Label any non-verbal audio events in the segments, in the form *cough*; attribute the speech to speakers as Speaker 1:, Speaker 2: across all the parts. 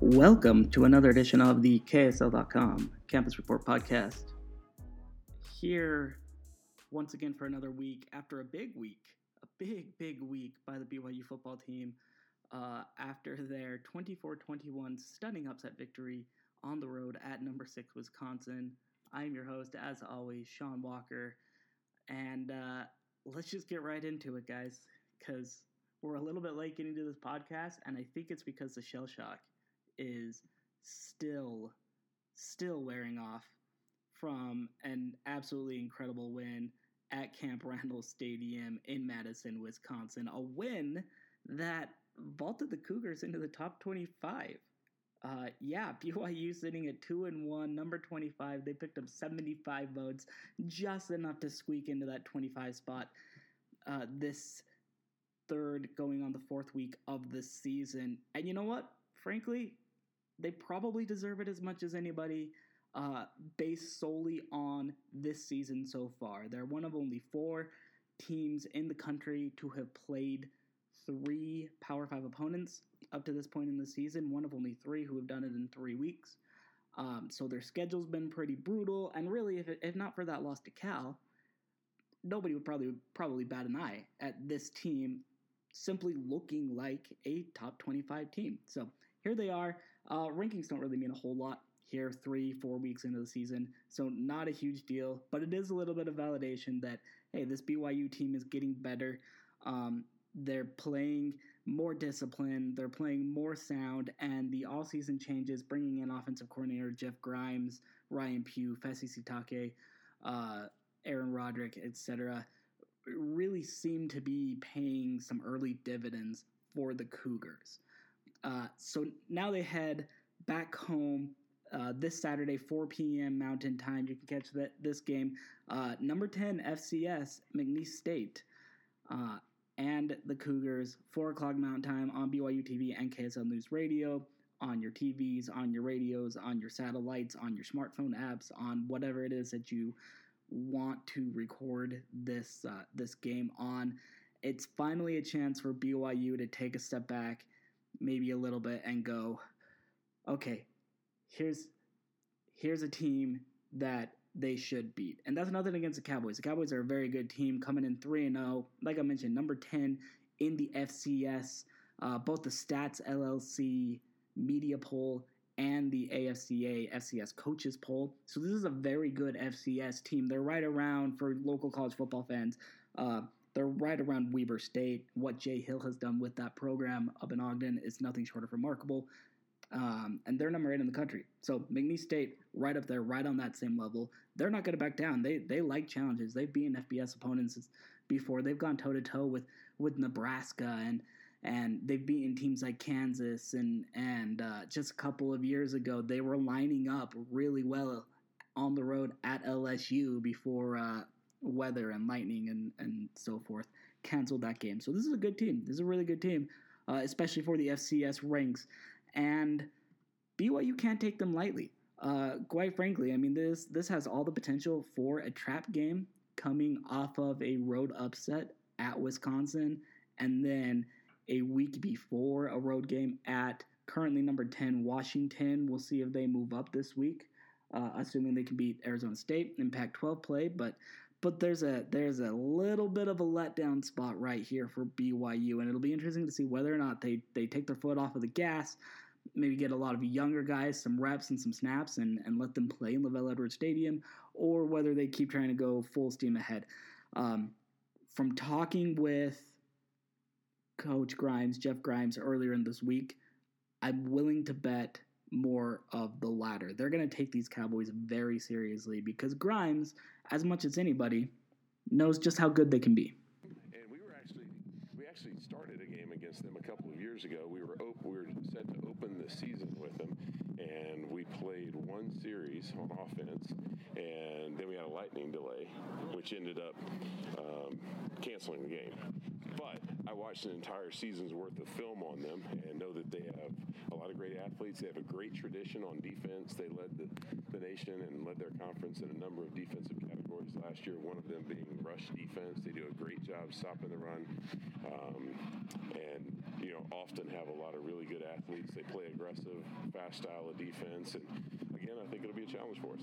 Speaker 1: Welcome to another edition of the KSL.com Campus Report podcast. Here once again for another week after a big week, a big, big week by the BYU football team uh, after their 24 21 stunning upset victory on the road at number six Wisconsin. I am your host, as always, Sean Walker. And uh, let's just get right into it, guys, because we're a little bit late getting to this podcast, and I think it's because the shell shock is still, still wearing off from an absolutely incredible win at Camp Randall Stadium in Madison, Wisconsin. A win that vaulted the Cougars into the top 25. Uh, yeah, *laughs* BYU sitting at two and one, number 25. They picked up 75 votes, just enough to squeak into that 25 spot. Uh, this third, going on the fourth week of the season, and you know what? Frankly, they probably deserve it as much as anybody. Uh, based solely on this season so far, they're one of only four teams in the country to have played three Power Five opponents up to this point in the season, one of only three who have done it in three weeks. Um, so their schedule's been pretty brutal, and really, if, it, if not for that loss to Cal, nobody would probably probably bat an eye at this team simply looking like a top 25 team. So here they are. Uh, rankings don't really mean a whole lot here, three, four weeks into the season. So not a huge deal, but it is a little bit of validation that, hey, this BYU team is getting better. Um, they're playing more discipline, they're playing more sound, and the all season changes, bringing in offensive coordinator Jeff Grimes, Ryan Pugh, Fesi Sitake, uh, Aaron Roderick, etc., really seem to be paying some early dividends for the Cougars. Uh, so now they head back home uh, this Saturday, 4 p.m. Mountain Time. You can catch that this game. Uh, number 10 FCS McNeese State. Uh, and the Cougars, 4 o'clock Mountain Time on BYU TV and KSL News Radio, on your TVs, on your radios, on your satellites, on your smartphone apps, on whatever it is that you want to record this uh, this game on. It's finally a chance for BYU to take a step back, maybe a little bit, and go, okay, here's here's a team that they should beat. And that's nothing against the Cowboys. The Cowboys are a very good team coming in 3 and 0. Like I mentioned, number 10 in the FCS, uh, both the Stats LLC media poll and the AFCA FCS coaches poll. So this is a very good FCS team. They're right around for local college football fans. Uh, they're right around Weber State. What Jay Hill has done with that program up in Ogden is nothing short of remarkable um, and they're number eight in the country. So McNeese State, right up there, right on that same level. They're not going to back down. They they like challenges. They've beaten FBS opponents before. They've gone toe to toe with with Nebraska and and they've beaten teams like Kansas and and uh, just a couple of years ago they were lining up really well on the road at LSU before uh, weather and lightning and and so forth canceled that game. So this is a good team. This is a really good team, uh, especially for the FCS ranks and BYU can't take them lightly. Uh, quite frankly, I mean this this has all the potential for a trap game coming off of a road upset at Wisconsin, and then a week before a road game at currently number ten Washington. We'll see if they move up this week, uh, assuming they can beat Arizona State in Pac-12 play. But but there's a there's a little bit of a letdown spot right here for BYU, and it'll be interesting to see whether or not they they take their foot off of the gas, maybe get a lot of younger guys some reps and some snaps, and and let them play in LaVell Edwards Stadium, or whether they keep trying to go full steam ahead. Um, from talking with Coach Grimes, Jeff Grimes, earlier in this week, I'm willing to bet more of the latter. They're going to take these Cowboys very seriously because Grimes, as much as anybody, knows just how good they can be.
Speaker 2: And we were actually we actually started a game against them a couple of years ago. We were op- we were set to open the season with them, and we played one series on offense, and then we had a lightning delay, which ended up um, canceling the game. But I watched an entire season's worth of film on them and know that they have a lot of They have a great tradition on defense. They led the, the nation and led their conference in a number of defensive categories categories last year. One of them being rush defense. They do a great job stopping the run, um, and you know often have a lot of really good athletes. They play aggressive, fast style of defense, and again, I think it'll be a challenge for us.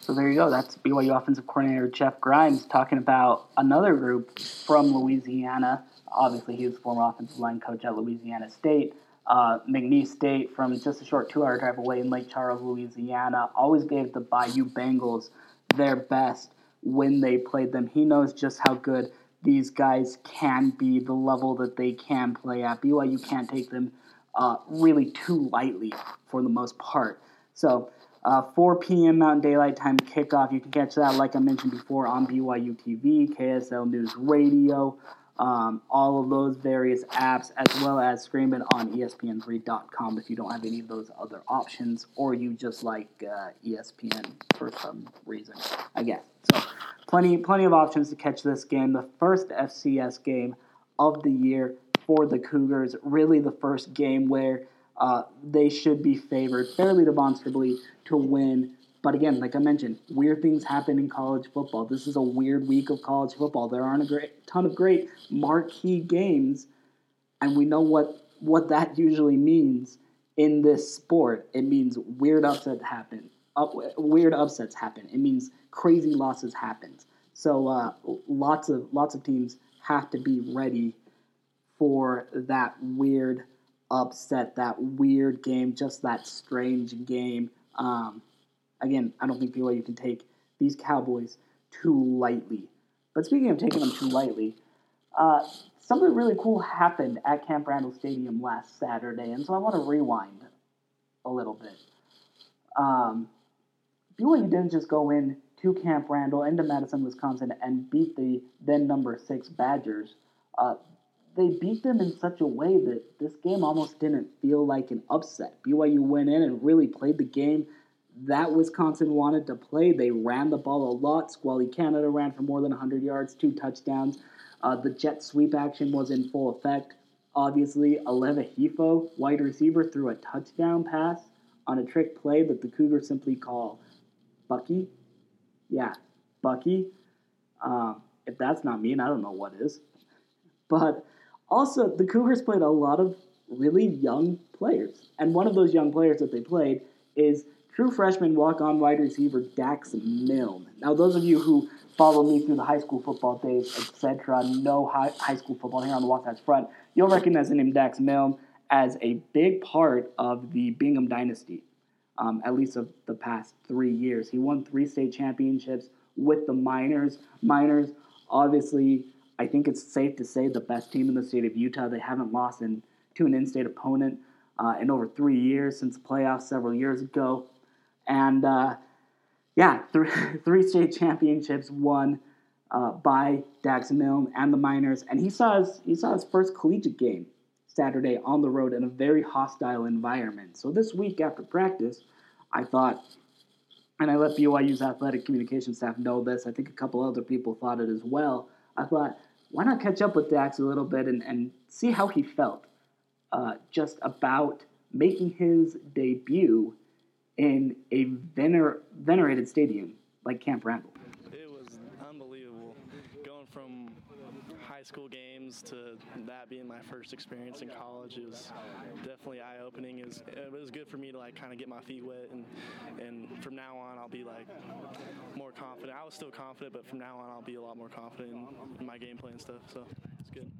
Speaker 1: So there you go. That's BYU offensive coordinator Jeff Grimes talking about another group from Louisiana. Obviously, he was former offensive line coach at Louisiana State. Uh, McNeese State, from just a short two-hour drive away in Lake Charles, Louisiana, always gave the Bayou Bengals their best when they played them. He knows just how good these guys can be, the level that they can play at. BYU can't take them uh, really too lightly for the most part. So uh, 4 p.m. Mountain Daylight Time kickoff. You can catch that, like I mentioned before, on BYU TV, KSL News Radio, um, all of those various apps, as well as stream it on ESPN3.com if you don't have any of those other options, or you just like uh, ESPN for some reason, I guess. So, plenty, plenty of options to catch this game. The first FCS game of the year for the Cougars. Really, the first game where uh, they should be favored fairly demonstrably to win. But again, like I mentioned, weird things happen in college football. This is a weird week of college football. There aren't a great, ton of great marquee games, and we know what what that *laughs* usually means in this sport. It means weird upsets happen. Up, weird upsets happen. It means crazy losses happen. So uh, lots of lots of teams have to be ready for that weird upset, that weird game, just that strange game. Um, again, I don't think BYU can take these Cowboys too lightly. But speaking of taking them too lightly, uh, something really cool happened at Camp Randall Stadium last Saturday, and so I want to rewind a little bit. Um, BYU didn't just go in to Camp Randall into Madison, Wisconsin, and beat the then number six Badgers. Uh, they beat them in such a way that this game almost didn't feel like an upset. BYU went in and really played the game that Wisconsin wanted to play. They ran the ball a lot. Squally Canada ran for more than 100 yards, two touchdowns. Uh, the jet sweep action was in full effect. Obviously, Aleva Hifo, wide receiver, threw a touchdown pass on a trick play that the Cougars simply call Bucky. Yeah, Bucky. Uh, if that's not mean, I don't know what is. But also, the Cougars played a lot of really young players. And one of those young players that they played is true freshman walk on wide receiver Dax Milne. Now, those of you who follow me through the high school football days, etc., know high, high school football here on the Wasatch Front, you'll recognize the name Dax Milne as a big part of the Bingham dynasty, um, at least of the past three years. He won three state championships with the Miners. Miners, obviously, I think it's safe to say the best team in the state of Utah. They haven't lost in, to an in-state opponent uh, in over three years since the playoffs several years ago, and uh, yeah, three, *laughs* three state championships won uh, by Dax Milne and the Miners, and he saw his he saw his first collegiate game Saturday on the road in a very hostile environment. So this week after practice, I thought, and I let BYU's athletic communication staff know this. I think a couple other people thought it as well. I thought, why not catch up with Dax a little bit and, and see how he felt uh, just about making his debut in a vener- venerated stadium like Camp Randall?
Speaker 3: It was unbelievable. Going from high school games to that being my first experience in college it was definitely eye opening. It was, it was good for me to like kind of get my feet wet and and from now on I'll be like more confident. I was still confident, but from now on I'll be a lot more confident in, in my gameplay and stuff. So it's good.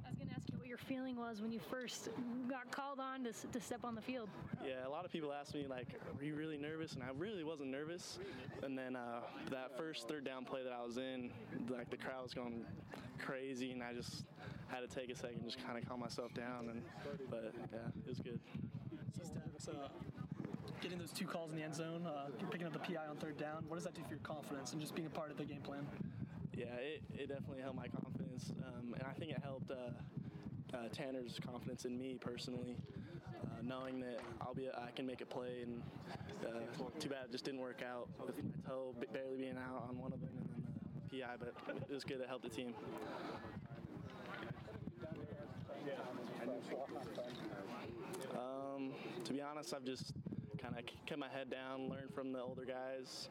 Speaker 4: I was going to ask you what your feeling was when you first got called on to, to step on the field.
Speaker 3: Yeah, a lot of people ask me like, "Are you really nervous?" And I really wasn't nervous. And then uh, that first third down play that I was in, like the crowd was going crazy, and I just had to take a second, just kind of calm myself down. And but yeah, it was good.
Speaker 5: So, uh, getting those two calls in the end zone, uh, picking up the PI on third down. What does that do for your confidence and just being a part of the game plan?
Speaker 3: Yeah, it, it definitely helped my confidence, um, and I think it helped uh, uh, Tanner's confidence in me personally, uh, knowing that I'll be I can make a play. And uh, too bad it just didn't work out with my toe barely being out on one of them and then the PI, but it was good to help the team. Um, to be honest, I've just kind of kept my head down, learned from the older guys,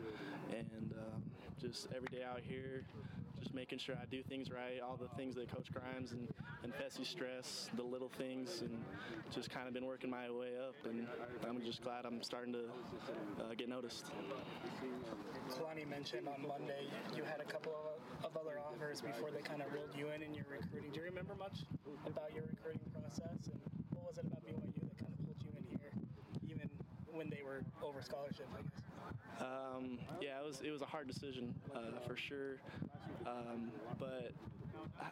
Speaker 3: and uh, just every day out here, just making sure I do things right, all the things that Coach Grimes and, and Fesi stress, the little things, and just kind of been working my way up. And I'm just glad I'm starting to uh, get noticed.
Speaker 5: Kalani mentioned on Monday you had a couple of, of other offers before they kind of reeled you in in your recruiting. Do you remember much about your recruiting process, and what was it about BYU that kind of pulled you in here, even when they were over scholarship? I guess.
Speaker 3: Um, yeah, it was it was a hard decision uh, for sure, um, but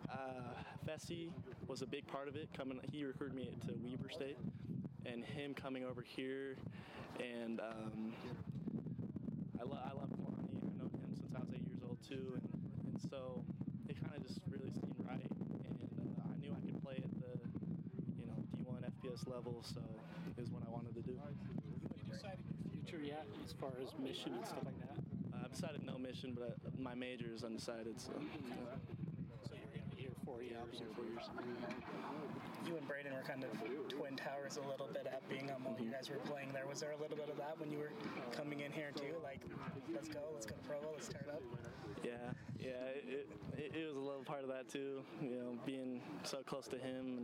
Speaker 3: uh, Fesi was a big part of it. Coming, he recruited me to Weber State, and him coming over here, and um, I, lo- I love Kalani. I know him since I was eight years old too, and, and so it kind of just really seemed right, and uh, I knew I could play at the you know D1 FBS level, so is what I wanted to do.
Speaker 6: Have you decided your future yet as far as mission and stuff like that?
Speaker 3: Uh, I've decided no mission, but my major is undecided. So, yeah.
Speaker 6: So you're going to be here four years.
Speaker 5: You and Braden were kind of twin towers a little bit at Bingham while you guys were playing there. Was there a little bit of that when you were coming in here too? Like, let's go, let's go to Provo, let's tear it up.
Speaker 3: yeah, yeah, it, it, it a part of that too. You know, being so close to him,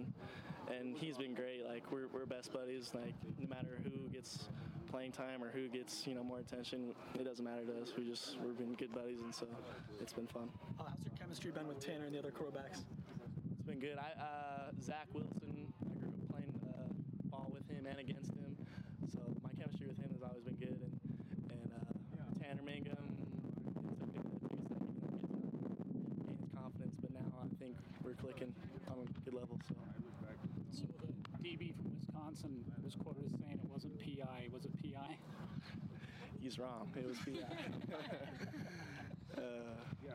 Speaker 3: and, and he's been great. Like we're, we're best buddies. Like no matter who gets playing time or who gets you know more attention, it doesn't matter to us. We just we've been good buddies, and so it's been fun.
Speaker 5: Uh, how's your chemistry been with Tanner and the other quarterbacks?
Speaker 3: It's been good. I uh, Zach Wilson, I grew up playing uh, ball with him and against him, so my chemistry with him has always been good. And and uh, Tanner Mangum, it took, it took a second, you know, get to gain his confidence, but now I think we're clicking on a good level. So
Speaker 6: So the DB from Wisconsin was quoted as saying it wasn't PI. Was it PI? *laughs*
Speaker 3: he's wrong. It was PI. *laughs* uh,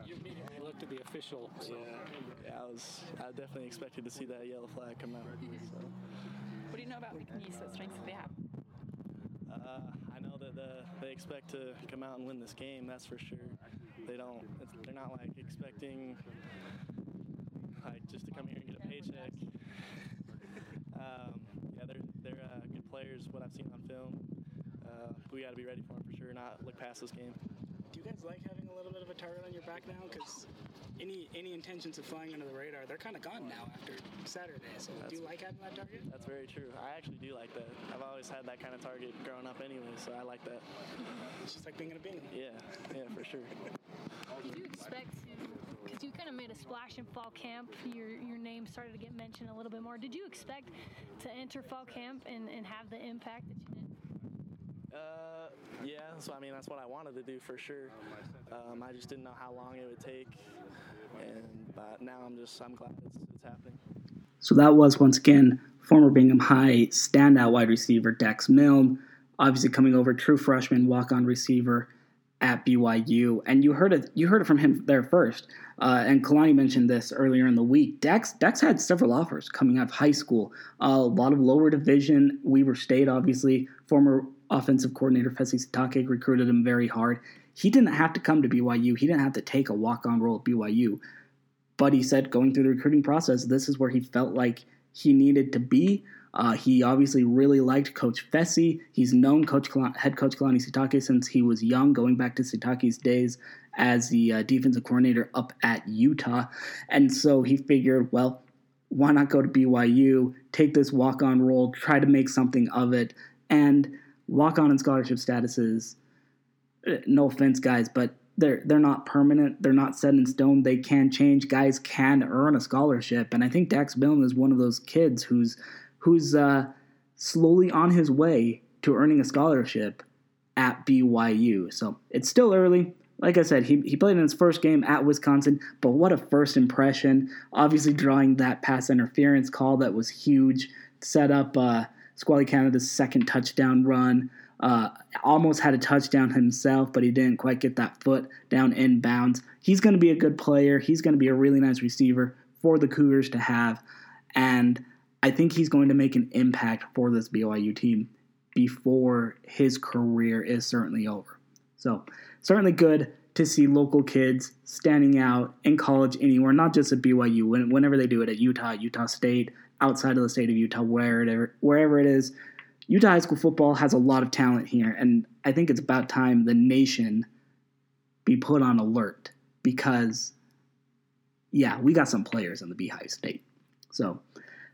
Speaker 6: You immediately looked at the official. So
Speaker 3: yeah, yeah, I was. I definitely expected to see that yellow flag come out. So.
Speaker 7: What do you know about McNeese? What strengths do they have?
Speaker 3: Uh, I know that uh, they expect to come out and win this game. That's for sure. They don't. It's, they're not like expecting like just to come here and get a paycheck. Um, yeah, they're they're uh, good players. What I've seen on film, uh, we got to be ready for them for sure. Not look past this game.
Speaker 5: Do you guys like having a little bit of a target on your back now? Because any any intentions of flying under the radar, they're kind of gone now after Saturday. So do you like having that target?
Speaker 3: That's very true. I actually do like that. I've always had that kind of target growing up anyway, so I like that.
Speaker 5: It's just like being in a Bingham.
Speaker 3: Yeah, yeah, for sure.
Speaker 4: Did you expect, to? because you kind of made a splash in fall camp, your your name started to get mentioned a little bit more. Did you expect to enter fall camp and, and have the impact that you did?
Speaker 3: Uh, yeah, so I mean that's what I wanted to do for sure. Um, I just didn't know how long it would take, and but now I'm just I'm glad it's, it's happening.
Speaker 1: So that was once again former Bingham High standout wide receiver Dax Milne, obviously coming over true freshman walk-on receiver at BYU, and you heard it you heard it from him there first. Uh, and Kalani mentioned this earlier in the week. Dax Dax had several offers coming out of high school, uh, a lot of lower division. Weber State, obviously, former offensive coordinator Fesi Sitake recruited him very hard. He didn't have to come to BYU. He didn't have to take a walk-on role at BYU. But he said going through the recruiting process, this is where he felt like he needed to be. Uh, he obviously really liked Coach Fesi. He's known Coach head coach Kalani Sitake since he was young, going back to Sitake's days as the uh, defensive coordinator up at Utah. And so he figured, well, why not go to BYU, take this walk-on role, try to make something of it, and walk-on and scholarship statuses. uh, No offense, guys, but they're they're not permanent. They're not set in stone. They can change. Guys can earn a scholarship, and I think Dax Milne is one of those kids who's who's uh, slowly on his way to earning a scholarship at BYU. So it's still early. Like I said, he, he played in his first game at Wisconsin, but what a first impression. Obviously, drawing that pass interference call that was huge, set up uh, Squally Canada's second touchdown run. Uh, almost had a touchdown himself, but he didn't quite get that foot down in bounds. He's going to be a good player. He's going to be a really nice receiver for the Cougars to have. And I think he's going to make an impact for this BYU team before his career is certainly over. So, certainly good to see local kids standing out in college anywhere, not just at BYU, whenever they do it at Utah, Utah State, outside of the state of Utah, wherever, wherever it is. Utah high school football has a lot of talent here, and I think it's about time the nation be put on alert because, yeah, we got some players in the Beehive State. So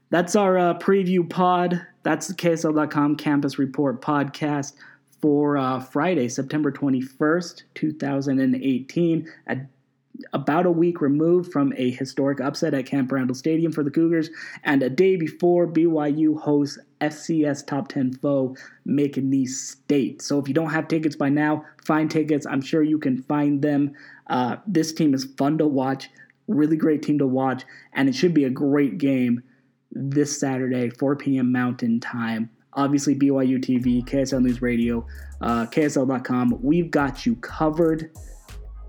Speaker 1: that's our uh, preview pod. That's the KSL.com Campus Report podcast for uh, Friday, September 21st, 2018, at about a week removed from a historic upset at Camp Randall Stadium for the Cougars, and a day before BYU hosts FCS top 10 foe McNeese State. So if you don't have tickets by now, find tickets. I'm sure you can find them. Uh, this team is fun to watch, really great team to watch, and it should be a great game this Saturday, 4 p.m. Mountain Time. Obviously, BYU TV, KSL News Radio, uh, KSL.com. We've got you covered.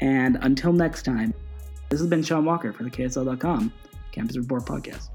Speaker 1: And until next time, this has been Sean Walker for the KSL.com Campus Report Podcast.